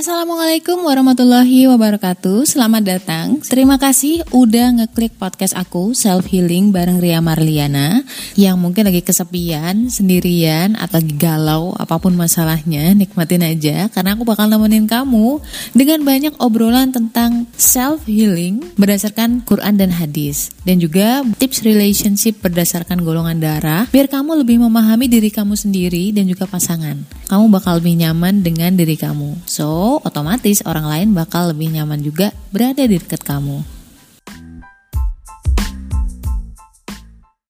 Assalamualaikum warahmatullahi wabarakatuh. Selamat datang. Terima kasih udah ngeklik podcast aku Self Healing bareng Ria Marliana Yang mungkin lagi kesepian, sendirian, atau lagi galau Apa pun masalahnya, nikmatin aja Karena aku bakal nemenin kamu Dengan banyak obrolan tentang self healing Berdasarkan Quran dan hadis Dan juga tips relationship berdasarkan golongan darah Biar kamu lebih memahami diri kamu sendiri dan juga pasangan Kamu bakal lebih nyaman dengan diri kamu So, otomatis orang lain bakal lebih nyaman juga berada di dekat kamu.